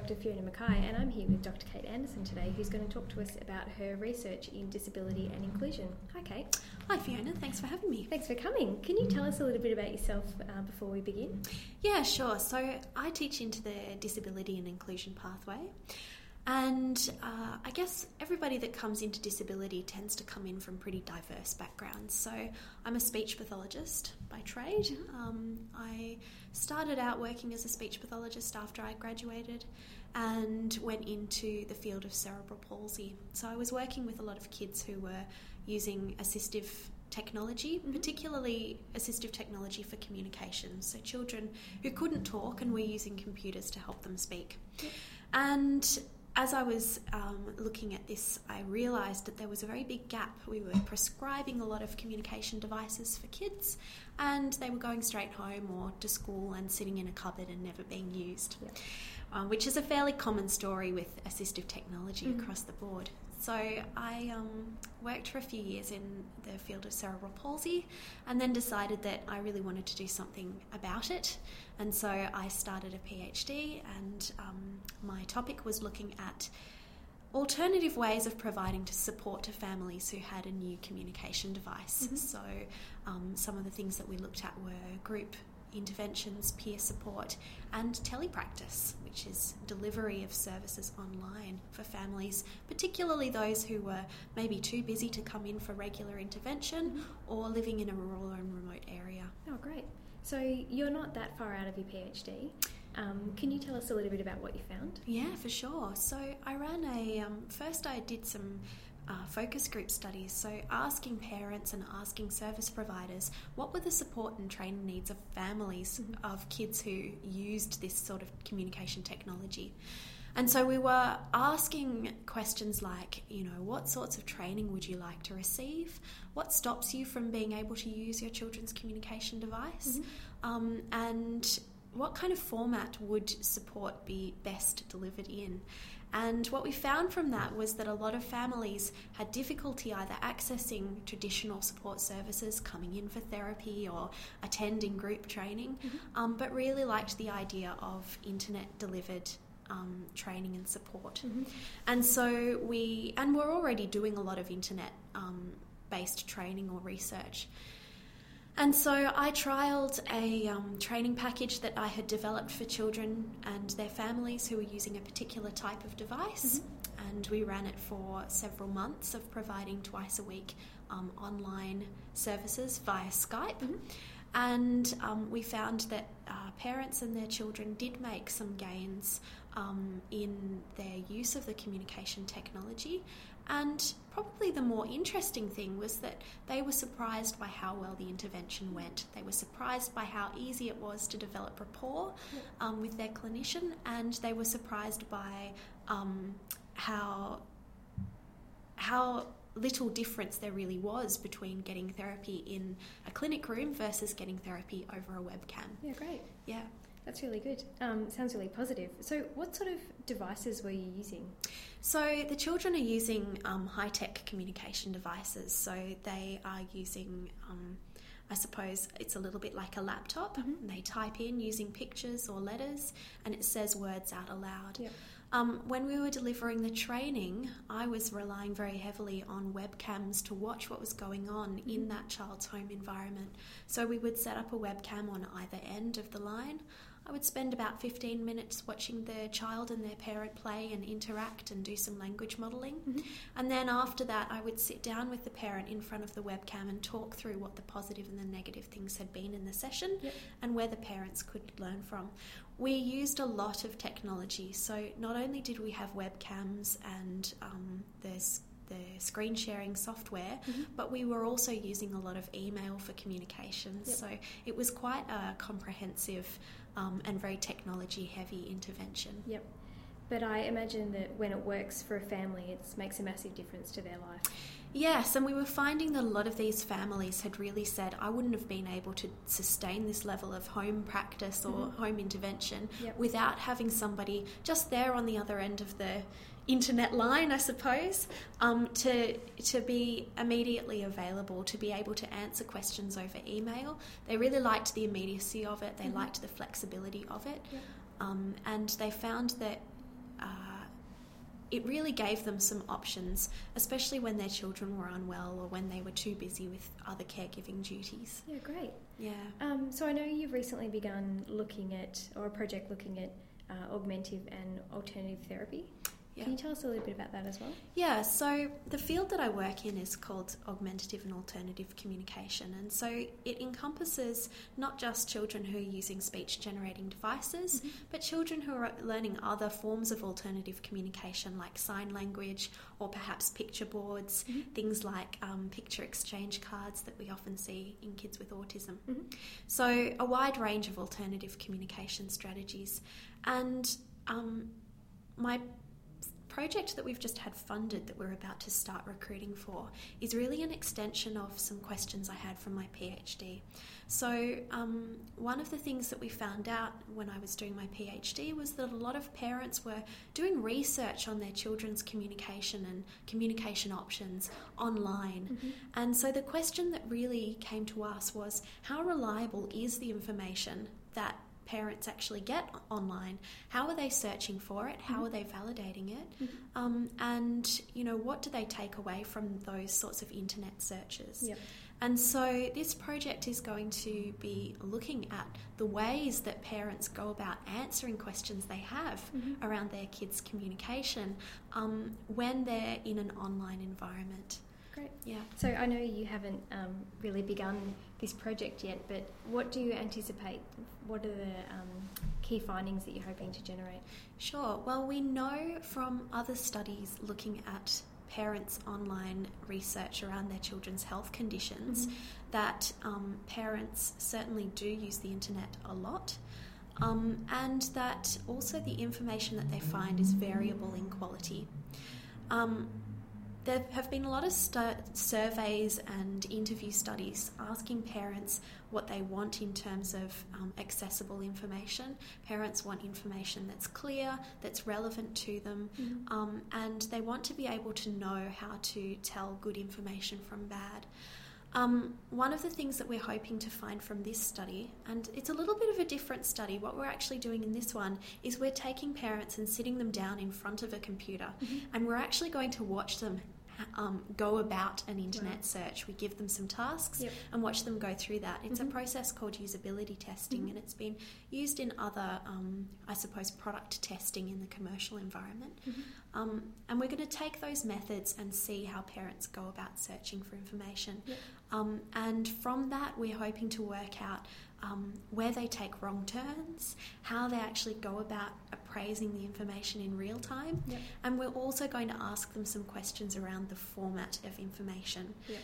Dr. Fiona Mackay, and I'm here with Dr. Kate Anderson today, who's going to talk to us about her research in disability and inclusion. Hi, Kate. Hi, Fiona. Thanks for having me. Thanks for coming. Can you tell us a little bit about yourself uh, before we begin? Yeah, sure. So, I teach into the disability and inclusion pathway. And uh, I guess everybody that comes into disability tends to come in from pretty diverse backgrounds. So I'm a speech pathologist by trade. Mm-hmm. Um, I started out working as a speech pathologist after I graduated and went into the field of cerebral palsy. So I was working with a lot of kids who were using assistive technology, Mm-hmm. particularly assistive technology for communication. So children who couldn't talk and were using computers to help them speak. And as I was um, looking at this, I realised that there was a very big gap. We were prescribing a lot of communication devices for kids, and they were going straight home or to school and sitting in a cupboard and never being used, Yeah. um, which is a fairly common story with assistive technology Mhm. across the board. So I um, worked for a few years in the field of cerebral palsy and then decided that I really wanted to do something about it. And so I started a PhD, and um, my topic was looking at alternative ways of providing to support to families who had a new communication device. Mhm. So um, some of the things that we looked at were group interventions, peer support, and telepractice, which is delivery of services online for families, particularly those who were maybe too busy to come in for regular intervention or living in a rural and remote area. Oh, great. So you're not that far out of your PhD. Um, can you tell us a little bit about what you found? Yeah, for sure. So I ran a um, first. I did some uh, focus group studies. So asking parents and asking service providers what were the support and training needs of families Mhm. of kids who used this sort of communication technology. And so we were asking questions like, you know, what sorts of training would you like to receive? What stops you from being able to use your children's communication device? Mhm. Um, and what kind of format would support be best delivered in? And what we found from that was that a lot of families had difficulty either accessing traditional support services, coming in for therapy, or attending group training, um, but really liked the idea of internet delivered um, training and support. Mhm. And so we, and we're already doing a lot of internet um, based training or research. And so I trialled a um, training package that I had developed for children and their families who were using a particular type of device. And we ran it for several months of providing twice a week um, online services via Skype. Mhm. And um, we found that uh, parents and their children did make some gains um, in their use of the communication technology. And probably the more interesting thing was that they were surprised by how well the intervention went. They were surprised by how easy it was to develop rapport um, with their clinician, and they were surprised by um, how how little difference there really was between getting therapy in a clinic room versus getting therapy over a webcam. Yeah, great. Yeah. That's really good. Um, sounds really positive. So, what sort of devices were you using? So the children are using um, high tech communication devices. So they are using, um, I suppose it's a little bit like a laptop. Mhm. They type in using pictures or letters, and it says words out aloud. Yep. Um, when we were delivering the training, I was relying very heavily on webcams to watch what was going on in that child's home environment. So we would set up a webcam on either end of the line. I would spend about 15 minutes watching the child and their parent play and interact and do some language modelling. Mhm. And then after that, I would sit down with the parent in front of the webcam and talk through what the positive and the negative things had been in the session Yep. and where the parents could learn from. We used a lot of technology, so not only did we have webcams and um, the, the screen sharing software, Mhm. but we were also using a lot of email for communications. Yep. So it was quite a comprehensive um, and very technology heavy intervention. Yep. But I imagine that when it works for a family, it makes a massive difference to their life. Yes, and we were finding that a lot of these families had really said, I wouldn't have been able to sustain this level of home practice or Mhm. home intervention Yep. without having somebody just there on the other end of the internet line, I suppose, um, to to be immediately available, to be able to answer questions over email. They really liked the immediacy of it. They Mhm. liked the flexibility of it, Yep. um, and they found that uh, it really gave them some options, especially when their children were unwell or when they were too busy with other caregiving duties. Yeah, great. Yeah. Um, so I know you've recently begun looking at, or a project looking at uh, augmentative and alternative therapy. Yeah. Can you tell us a little bit about that as well? Yeah, so the field that I work in is called augmentative and alternative communication, and so it encompasses not just children who are using speech generating devices, Mm-hmm. but children who are learning other forms of alternative communication like sign language or perhaps picture boards, Mhm. things like um, picture exchange cards that we often see in kids with autism. Mhm. So, a wide range of alternative communication strategies. And um, my project that we've just had funded that we're about to start recruiting for is really an extension of some questions I had from my PhD. So, um, one of the things that we found out when I was doing my PhD was that a lot of parents were doing research on their children's communication and communication options online. Mm-hmm. And so, the question that really came to us was how reliable is the information that parents actually get online how are they searching for it how Mhm. are they validating it Mhm. um, and you know what do they take away from those sorts of internet searches Yep. and so this project is going to be looking at the ways that parents go about answering questions they have Mhm. around their kids communication um, when they're in an online environment Great. yeah So I know you haven't um, really begun this project yet, but what do you anticipate? What are the um, key findings that you're hoping to generate? Sure. Well, we know from other studies looking at parents' online research around their children's health conditions Mhm. that um, parents certainly do use the internet a lot. Um, and that also the information that they find is variable in quality. Um, there have been a lot of stu- surveys and interview studies asking parents what they want in terms of um, accessible information. Parents want information that's clear, that's relevant to them, Mhm. um, and they want to be able to know how to tell good information from bad. Um, one of the things that we're hoping to find from this study, and it's a little bit of a different study, what we're actually doing in this one is we're taking parents and sitting them down in front of a computer, Mhm. and we're actually going to watch them um, go about an internet Right. search. We give them some tasks Yep. and watch them go through that. It's Mhm. a process called usability testing, Mhm. and it's been used in other, um, I suppose, product testing in the commercial environment. Mhm. Um, and we're going to take those methods and see how parents go about searching for information. Yep. Um, and from that, we're hoping to work out um, where they take wrong turns, how they actually go about appraising the information in real time, Yep. and we're also going to ask them some questions around the format of information. Yep.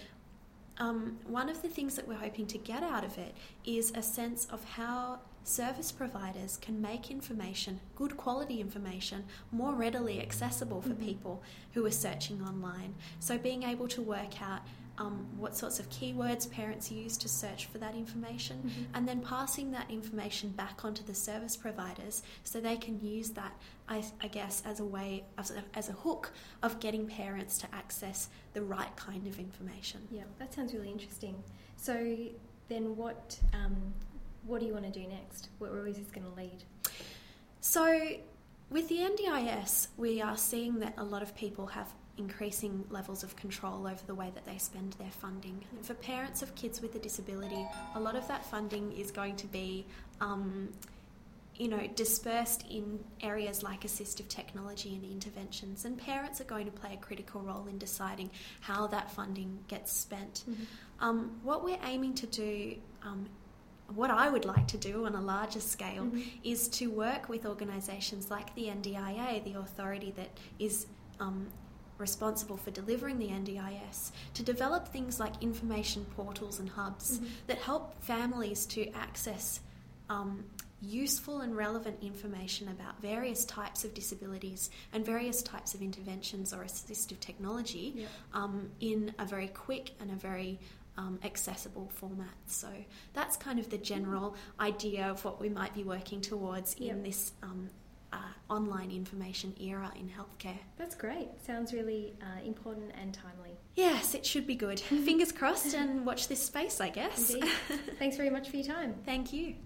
Um, one of the things that we're hoping to get out of it is a sense of how service providers can make information, good quality information, more readily accessible for Mhm. people who are searching online. So, being able to work out um, what sorts of keywords parents use to search for that information, Mhm. and then passing that information back onto the service providers so they can use that, I, I guess, as a way, as a, as a hook of getting parents to access the right kind of information. Yeah, that sounds really interesting. So then, what um, what do you want to do next? Where is this going to lead? So, with the NDIS, we are seeing that a lot of people have increasing levels of control over the way that they spend their funding. And for parents of kids with a disability, a lot of that funding is going to be, um, you know, dispersed in areas like assistive technology and interventions. And parents are going to play a critical role in deciding how that funding gets spent. Um, what we're aiming to do, um, what I would like to do on a larger scale, Mhm. is to work with organisations like the NDIA, the authority that is um, responsible for delivering the NDIS, to develop things like information portals and hubs Mhm. that help families to access um, useful and relevant information about various types of disabilities and various types of interventions or assistive technology Yep. um, in a very quick and a very um, accessible format. So that's kind of the general idea of what we might be working towards in this um, uh, online information era in healthcare. That's great. Sounds really uh, important and timely. Yes, it should be good. Fingers crossed and watch this space, I guess. Thanks very much for your time. Thank you.